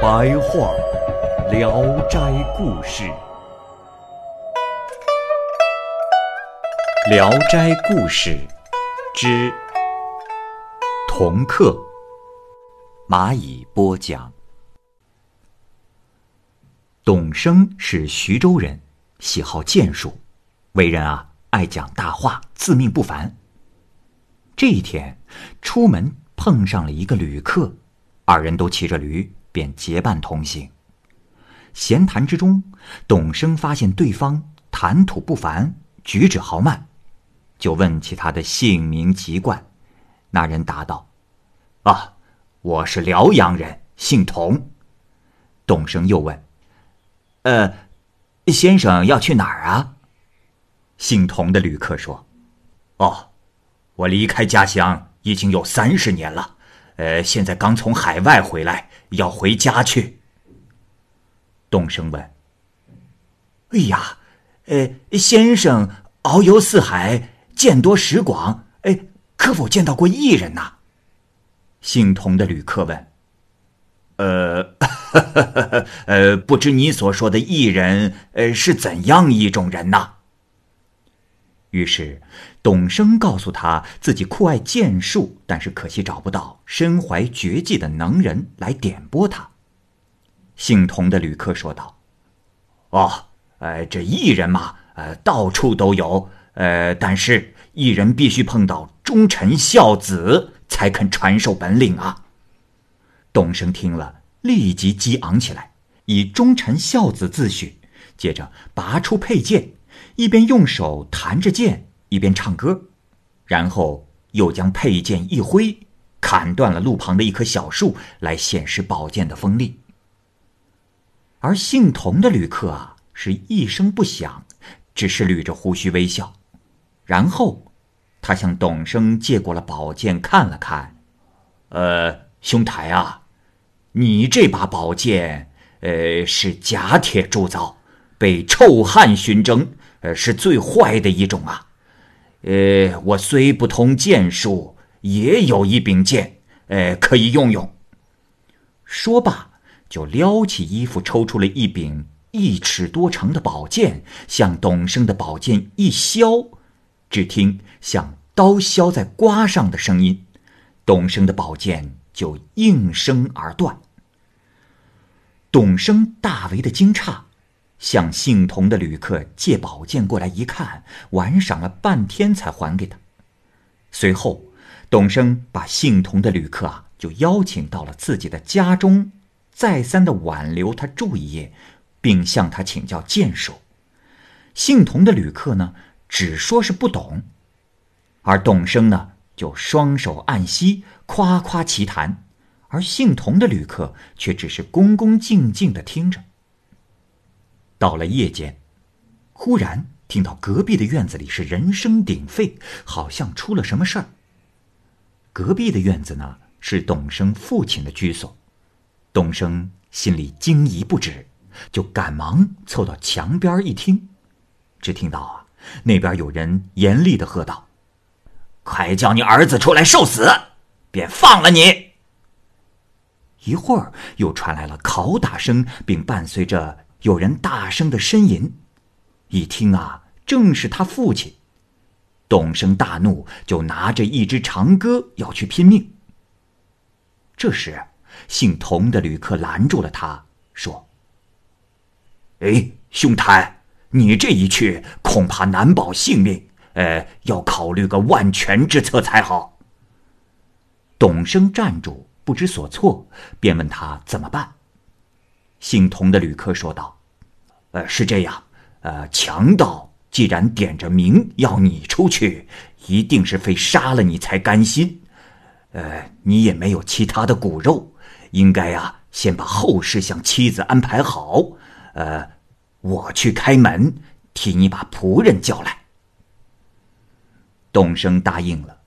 白话《聊斋故事》，《聊斋故事》之同客，蚂蚁播讲。董生是徐州人，喜好剑术，为人啊爱讲大话，自命不凡。这一天，出门碰上了一个旅客，二人都骑着驴，便结伴同行。闲谈之中，董生发现对方谈吐不凡，举止豪迈，就问起他的姓名籍贯。那人答道：“啊，我是辽阳人，姓童。”董生又问：“呃，先生要去哪儿啊？”姓童的旅客说：“哦。”我离开家乡已经有三十年了，呃，现在刚从海外回来，要回家去。东升问：“哎呀，呃，先生遨游四海，见多识广，哎，可否见到过异人呐？”姓童的旅客问：“呃，呃，不知你所说的异人，呃，是怎样一种人呐？”于是，董生告诉他自己酷爱剑术，但是可惜找不到身怀绝技的能人来点拨他。姓童的旅客说道：“哦，呃，这艺人嘛，呃，到处都有，呃，但是艺人必须碰到忠臣孝子才肯传授本领啊。”董生听了，立即激昂起来，以忠臣孝子自诩，接着拔出佩剑。一边用手弹着剑，一边唱歌，然后又将佩剑一挥，砍断了路旁的一棵小树，来显示宝剑的锋利。而姓童的旅客啊，是一声不响，只是捋着胡须微笑。然后，他向董生借过了宝剑，看了看，呃，兄台啊，你这把宝剑，呃，是假铁铸造，被臭汉熏蒸。呃，是最坏的一种啊！呃，我虽不通剑术，也有一柄剑，呃，可以用用。说罢，就撩起衣服，抽出了一柄一尺多长的宝剑，向董生的宝剑一削，只听像刀削在瓜上的声音，董生的宝剑就应声而断。董生大为的惊诧。向姓童的旅客借宝剑过来一看，玩赏了半天才还给他。随后，董生把姓童的旅客啊，就邀请到了自己的家中，再三的挽留他住一夜，并向他请教剑术。姓童的旅客呢，只说是不懂，而董生呢，就双手按膝，夸夸其谈，而姓童的旅客却只是恭恭敬敬的听着。到了夜间，忽然听到隔壁的院子里是人声鼎沸，好像出了什么事儿。隔壁的院子呢是董生父亲的居所，董生心里惊疑不止，就赶忙凑到墙边一听，只听到啊那边有人严厉的喝道：“快叫你儿子出来受死，便放了你。”一会儿又传来了拷打声，并伴随着。有人大声的呻吟，一听啊，正是他父亲。董生大怒，就拿着一支长戈要去拼命。这时，姓童的旅客拦住了他，说：“哎，兄台，你这一去，恐怕难保性命。呃，要考虑个万全之策才好。”董生站住，不知所措，便问他怎么办。姓童的旅客说道：“呃，是这样，呃，强盗既然点着名要你出去，一定是非杀了你才甘心。呃，你也没有其他的骨肉，应该呀，先把后事向妻子安排好。呃，我去开门，替你把仆人叫来。”董生答应了，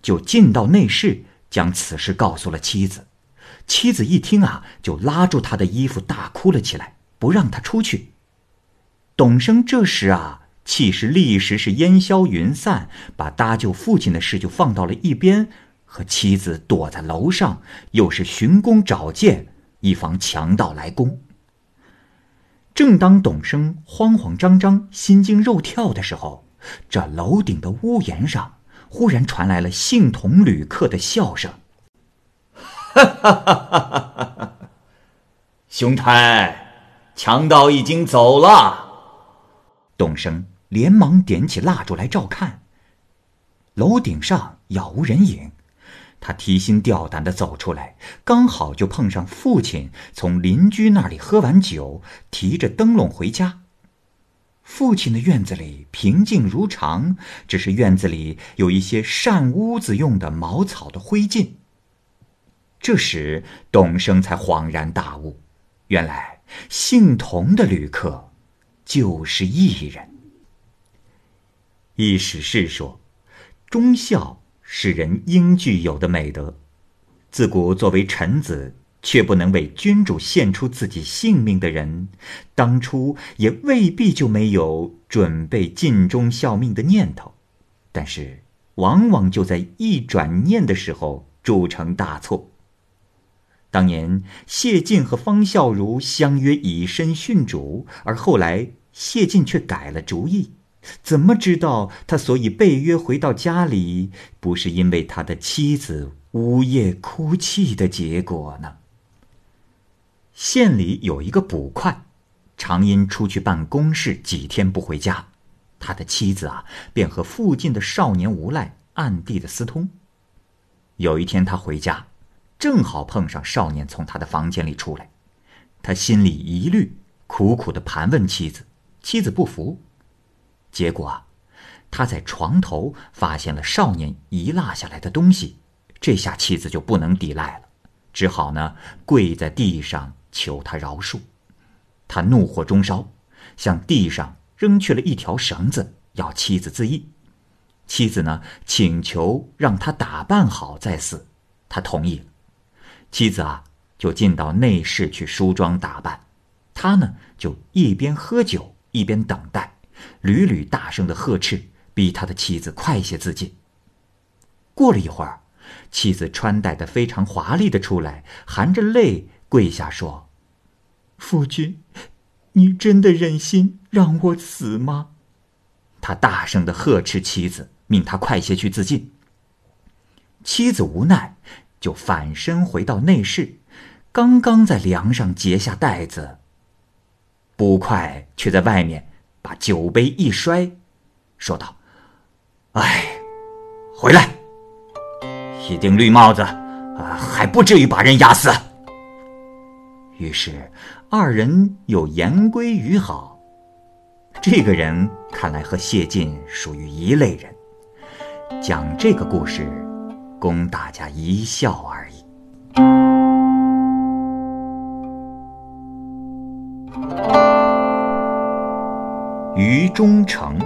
就进到内室，将此事告诉了妻子。妻子一听啊，就拉住他的衣服，大哭了起来，不让他出去。董生这时啊，气势立时是烟消云散，把搭救父亲的事就放到了一边，和妻子躲在楼上，又是寻弓找箭，以防强盗来攻。正当董生慌慌张张、心惊肉跳的时候，这楼顶的屋檐上忽然传来了姓童旅客的笑声。哈哈哈哈哈哈！兄台，强盗已经走了。董生连忙点起蜡烛来照看。楼顶上杳无人影，他提心吊胆的走出来，刚好就碰上父亲从邻居那里喝完酒，提着灯笼回家。父亲的院子里平静如常，只是院子里有一些扇屋子用的茅草的灰烬。这时，董生才恍然大悟，原来姓童的旅客就是异人。一史是说，忠孝是人应具有的美德。自古作为臣子却不能为君主献出自己性命的人，当初也未必就没有准备尽忠效命的念头，但是往往就在一转念的时候铸成大错。当年谢晋和方孝孺相约以身殉主，而后来谢晋却改了主意。怎么知道他所以被约回到家里，不是因为他的妻子呜咽哭泣的结果呢？县里有一个捕快，常因出去办公事几天不回家，他的妻子啊，便和附近的少年无赖暗地的私通。有一天他回家。正好碰上少年从他的房间里出来，他心里疑虑，苦苦的盘问妻子，妻子不服。结果啊，他在床头发现了少年遗落下来的东西，这下妻子就不能抵赖了，只好呢跪在地上求他饶恕。他怒火中烧，向地上扔去了一条绳子，要妻子自缢。妻子呢请求让他打扮好再死，他同意了。妻子啊，就进到内室去梳妆打扮，他呢就一边喝酒一边等待，屡屡大声的呵斥，逼他的妻子快些自尽。过了一会儿，妻子穿戴的非常华丽的出来，含着泪跪下说：“夫君，你真的忍心让我死吗？”他大声的呵斥妻子，命他快些去自尽。妻子无奈。就返身回到内室，刚刚在梁上结下带子，捕快却在外面把酒杯一摔，说道：“哎，回来！一顶绿帽子，啊，还不至于把人压死。”于是二人又言归于好。这个人看来和谢晋属于一类人。讲这个故事。供大家一笑而已。于忠诚，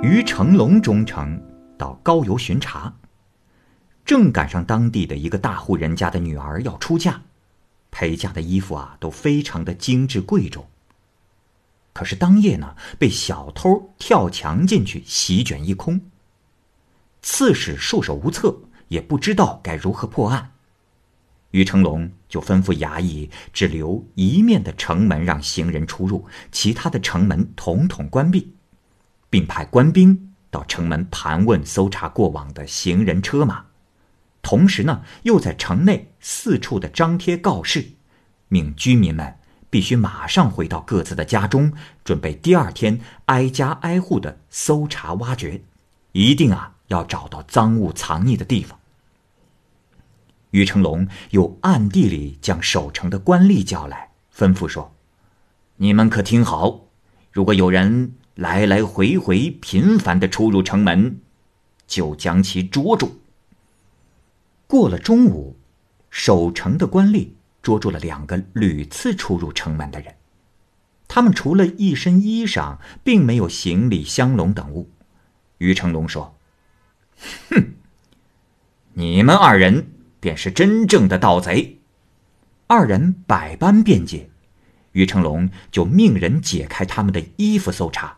于成龙忠诚到高邮巡查，正赶上当地的一个大户人家的女儿要出嫁，陪嫁的衣服啊都非常的精致贵重。可是当夜呢，被小偷跳墙进去，席卷一空。刺史束手无策，也不知道该如何破案。于成龙就吩咐衙役只留一面的城门让行人出入，其他的城门统统关闭，并派官兵到城门盘问搜查过往的行人车马。同时呢，又在城内四处的张贴告示，命居民们必须马上回到各自的家中，准备第二天挨家挨户的搜查挖掘，一定啊！要找到赃物藏匿的地方。于成龙又暗地里将守城的官吏叫来，吩咐说：“你们可听好，如果有人来来回回频繁的出入城门，就将其捉住。过了中午，守城的官吏捉住了两个屡次出入城门的人，他们除了一身衣裳，并没有行李、香笼等物。于成龙说：“哼，你们二人便是真正的盗贼。”二人百般辩解，于成龙就命人解开他们的衣服搜查，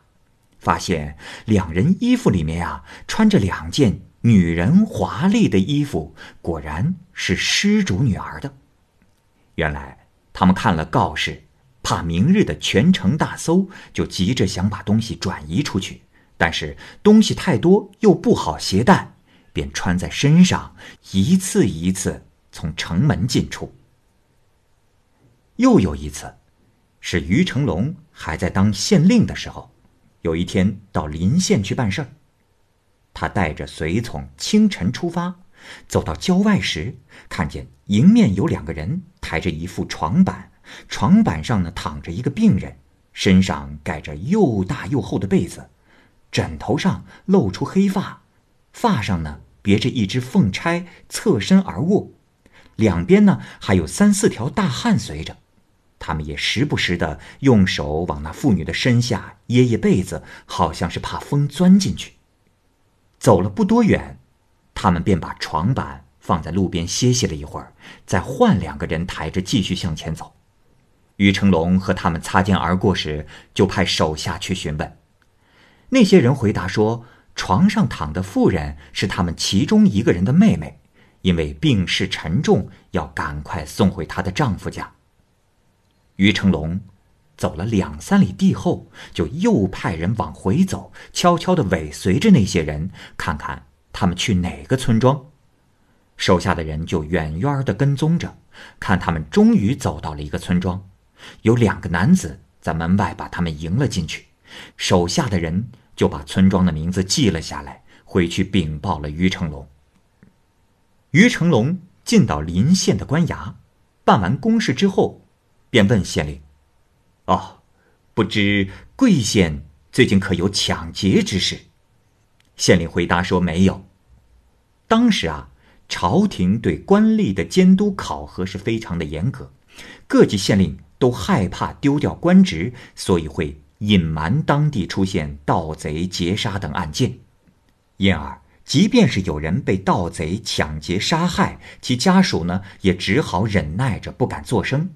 发现两人衣服里面啊穿着两件。女人华丽的衣服果然是失主女儿的。原来他们看了告示，怕明日的全城大搜，就急着想把东西转移出去。但是东西太多又不好携带，便穿在身上，一次一次从城门进出。又有一次，是于成龙还在当县令的时候，有一天到临县去办事儿。他带着随从清晨出发，走到郊外时，看见迎面有两个人抬着一副床板，床板上呢躺着一个病人，身上盖着又大又厚的被子，枕头上露出黑发，发上呢别着一只凤钗，侧身而卧，两边呢还有三四条大汉随着，他们也时不时的用手往那妇女的身下掖掖被子，好像是怕风钻进去。走了不多远，他们便把床板放在路边歇息了一会儿，再换两个人抬着继续向前走。于成龙和他们擦肩而过时，就派手下去询问。那些人回答说，床上躺的妇人是他们其中一个人的妹妹，因为病势沉重，要赶快送回她的丈夫家。于成龙。走了两三里地后，就又派人往回走，悄悄地尾随着那些人，看看他们去哪个村庄。手下的人就远远地跟踪着，看他们终于走到了一个村庄，有两个男子在门外把他们迎了进去。手下的人就把村庄的名字记了下来，回去禀报了于成龙。于成龙进到临县的官衙，办完公事之后，便问县令。哦，不知贵县最近可有抢劫之事？县令回答说没有。当时啊，朝廷对官吏的监督考核是非常的严格，各级县令都害怕丢掉官职，所以会隐瞒当地出现盗贼劫杀等案件。因而，即便是有人被盗贼抢劫杀害，其家属呢也只好忍耐着不敢作声。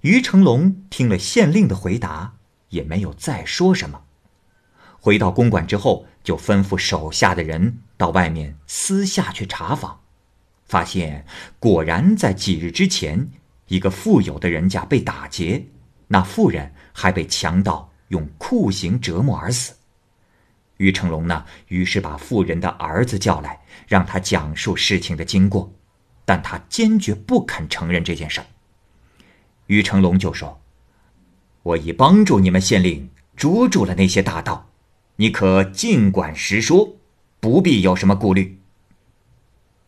于成龙听了县令的回答，也没有再说什么。回到公馆之后，就吩咐手下的人到外面私下去查访，发现果然在几日之前，一个富有的人家被打劫，那妇人还被强盗用酷刑折磨而死。于成龙呢，于是把妇人的儿子叫来，让他讲述事情的经过，但他坚决不肯承认这件事儿。于成龙就说：“我已帮助你们县令捉住了那些大盗，你可尽管实说，不必有什么顾虑。”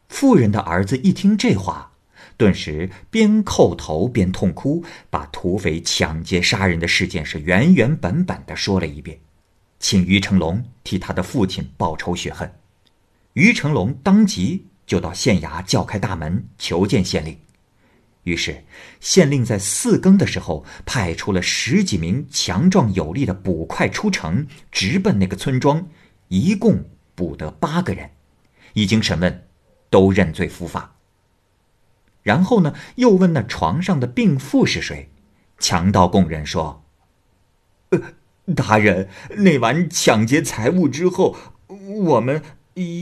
妇人的儿子一听这话，顿时边叩头边痛哭，把土匪抢劫杀人的事件是原原本本的说了一遍，请于成龙替他的父亲报仇雪恨。于成龙当即就到县衙叫开大门，求见县令。于是，县令在四更的时候派出了十几名强壮有力的捕快出城，直奔那个村庄，一共捕得八个人，一经审问，都认罪伏法。然后呢，又问那床上的病妇是谁，强盗供认说：“呃，大人，那晚抢劫财物之后，我们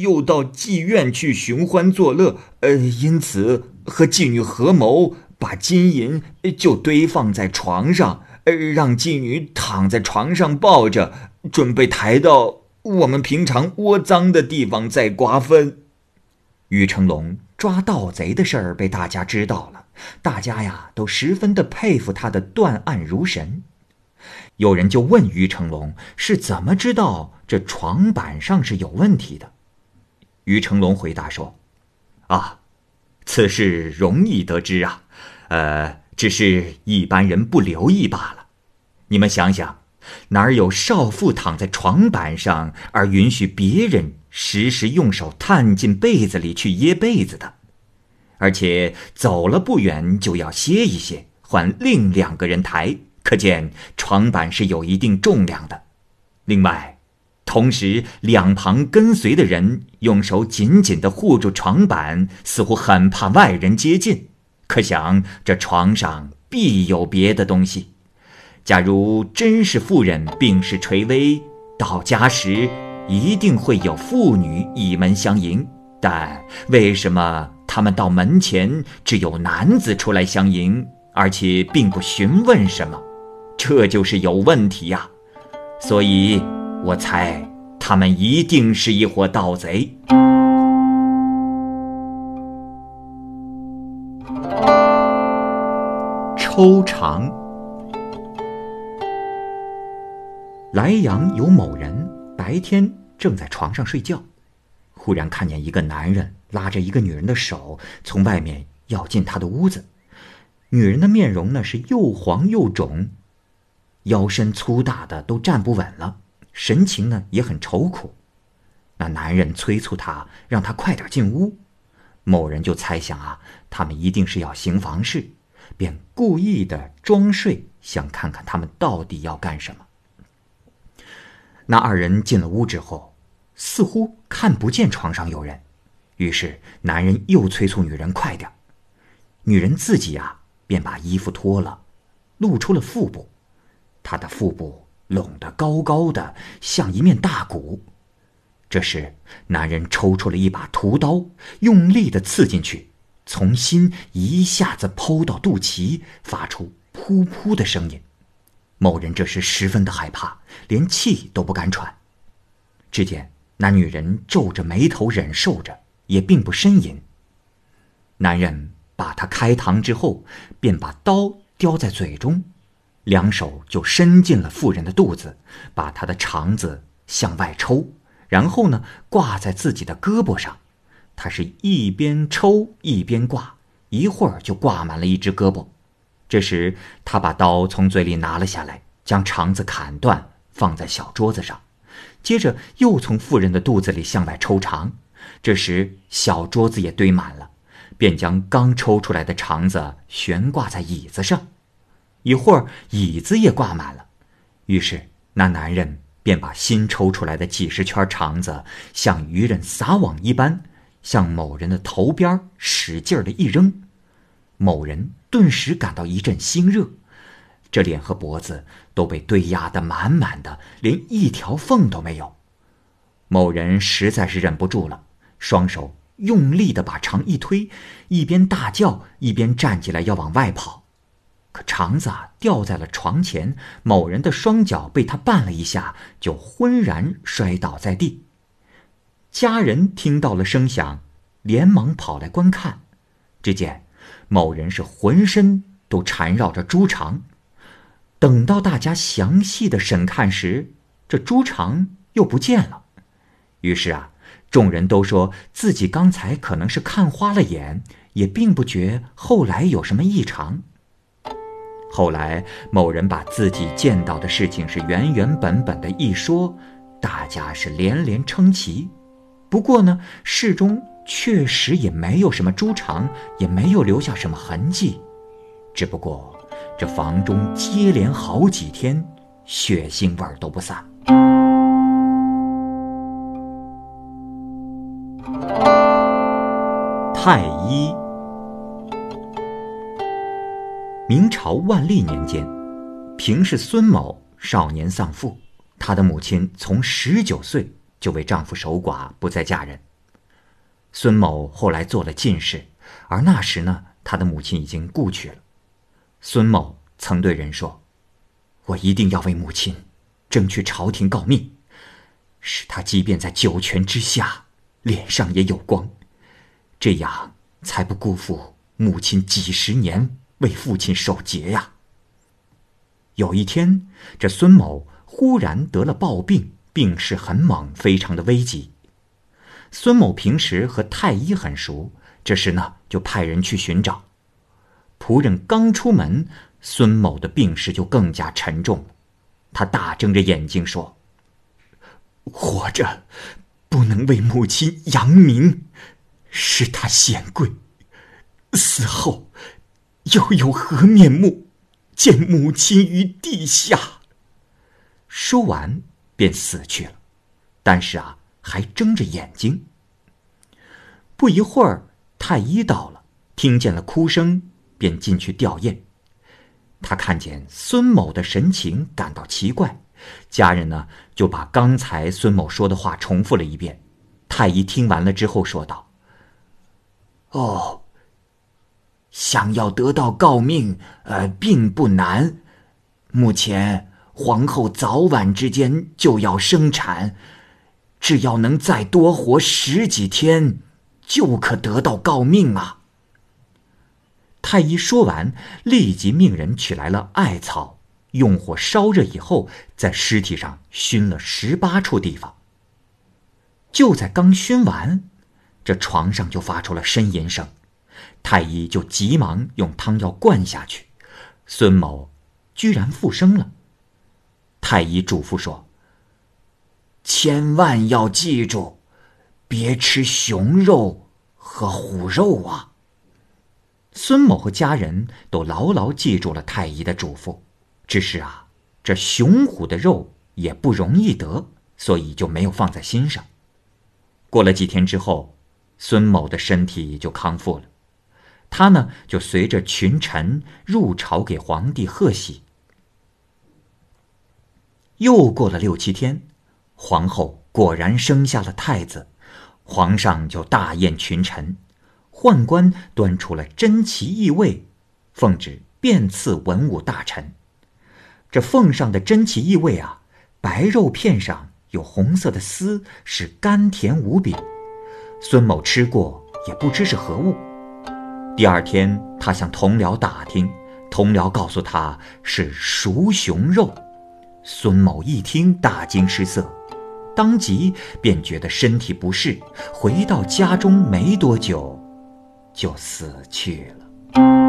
又到妓院去寻欢作乐，呃，因此。”和妓女合谋，把金银就堆放在床上，呃让妓女躺在床上抱着，准备抬到我们平常窝赃的地方再瓜分。于成龙抓盗贼的事儿被大家知道了，大家呀都十分的佩服他的断案如神。有人就问于成龙是怎么知道这床板上是有问题的？于成龙回答说：“啊。”此事容易得知啊，呃，只是一般人不留意罢了。你们想想，哪有少妇躺在床板上而允许别人时时用手探进被子里去掖被子的，而且走了不远就要歇一歇，换另两个人抬。可见床板是有一定重量的。另外，同时两旁跟随的人用手紧紧地护住床板，似乎很怕外人接近。可想这床上必有别的东西。假如真是妇人病势垂危，到家时一定会有妇女倚门相迎。但为什么他们到门前只有男子出来相迎，而且并不询问什么？这就是有问题呀，所以我猜他们一定是一伙盗贼。抽长。莱阳有某人白天正在床上睡觉，忽然看见一个男人拉着一个女人的手从外面要进他的屋子，女人的面容呢是又黄又肿。腰身粗大的都站不稳了，神情呢也很愁苦。那男人催促她，让她快点进屋。某人就猜想啊，他们一定是要行房事，便故意的装睡，想看看他们到底要干什么。那二人进了屋之后，似乎看不见床上有人，于是男人又催促女人快点。女人自己啊，便把衣服脱了，露出了腹部。他的腹部隆得高高的，像一面大鼓。这时，男人抽出了一把屠刀，用力的刺进去，从心一下子剖到肚脐，发出噗噗的声音。某人这时十分的害怕，连气都不敢喘。只见那女人皱着眉头忍受着，也并不呻吟。男人把她开膛之后，便把刀叼在嘴中。两手就伸进了妇人的肚子，把她的肠子向外抽，然后呢挂在自己的胳膊上。他是一边抽一边挂，一会儿就挂满了一只胳膊。这时他把刀从嘴里拿了下来，将肠子砍断，放在小桌子上，接着又从妇人的肚子里向外抽肠。这时小桌子也堆满了，便将刚抽出来的肠子悬挂在椅子上。一会儿，椅子也挂满了，于是那男人便把新抽出来的几十圈肠子像渔人撒网一般，向某人的头边使劲的一扔，某人顿时感到一阵心热，这脸和脖子都被堆压得满满的，连一条缝都没有。某人实在是忍不住了，双手用力的把肠一推，一边大叫一边站起来要往外跑。可肠子掉在了床前，某人的双脚被他绊了一下，就昏然摔倒在地。家人听到了声响，连忙跑来观看，只见某人是浑身都缠绕着猪肠。等到大家详细的审看时，这猪肠又不见了。于是啊，众人都说自己刚才可能是看花了眼，也并不觉后来有什么异常。后来，某人把自己见到的事情是原原本本的一说，大家是连连称奇。不过呢，事中确实也没有什么猪肠，也没有留下什么痕迹。只不过，这房中接连好几天，血腥味儿都不散。太医。明朝万历年间，平氏孙某少年丧父，他的母亲从十九岁就为丈夫守寡，不再嫁人。孙某后来做了进士，而那时呢，他的母亲已经故去了。孙某曾对人说：“我一定要为母亲争取朝廷诰命，使他即便在九泉之下，脸上也有光，这样才不辜负母亲几十年。”为父亲守节呀。有一天，这孙某忽然得了暴病，病势很猛，非常的危急。孙某平时和太医很熟，这时呢，就派人去寻找。仆人刚出门，孙某的病势就更加沉重了。他大睁着眼睛说：“活着，不能为母亲扬名，使她显贵。死后，又有何面目见母亲于地下？说完，便死去了。但是啊，还睁着眼睛。不一会儿，太医到了，听见了哭声，便进去吊唁。他看见孙某的神情，感到奇怪。家人呢，就把刚才孙某说的话重复了一遍。太医听完了之后说道：“哦，想要得到诰命，呃，并不难。目前皇后早晚之间就要生产，只要能再多活十几天，就可得到诰命啊。”太医说完，立即命人取来了艾草。用火烧热以后，在尸体上熏了十八处地方。就在刚熏完，这床上就发出了呻吟声，太医就急忙用汤药灌下去，孙某居然复生了。太医嘱咐说：“千万要记住，别吃熊肉和虎肉啊！”孙某和家人都牢牢记住了太医的嘱咐。只是啊，这熊虎的肉也不容易得，所以就没有放在心上。过了几天之后，孙某的身体就康复了，他呢就随着群臣入朝给皇帝贺喜。又过了六七天，皇后果然生下了太子，皇上就大宴群臣，宦官端出了珍奇异味，奉旨遍赐文武大臣。这奉上的珍奇异味啊，白肉片上有红色的丝，是甘甜无比。孙某吃过，也不知是何物。第二天，他向同僚打听，同僚告诉他是熟熊肉。孙某一听，大惊失色，当即便觉得身体不适，回到家中没多久，就死去了。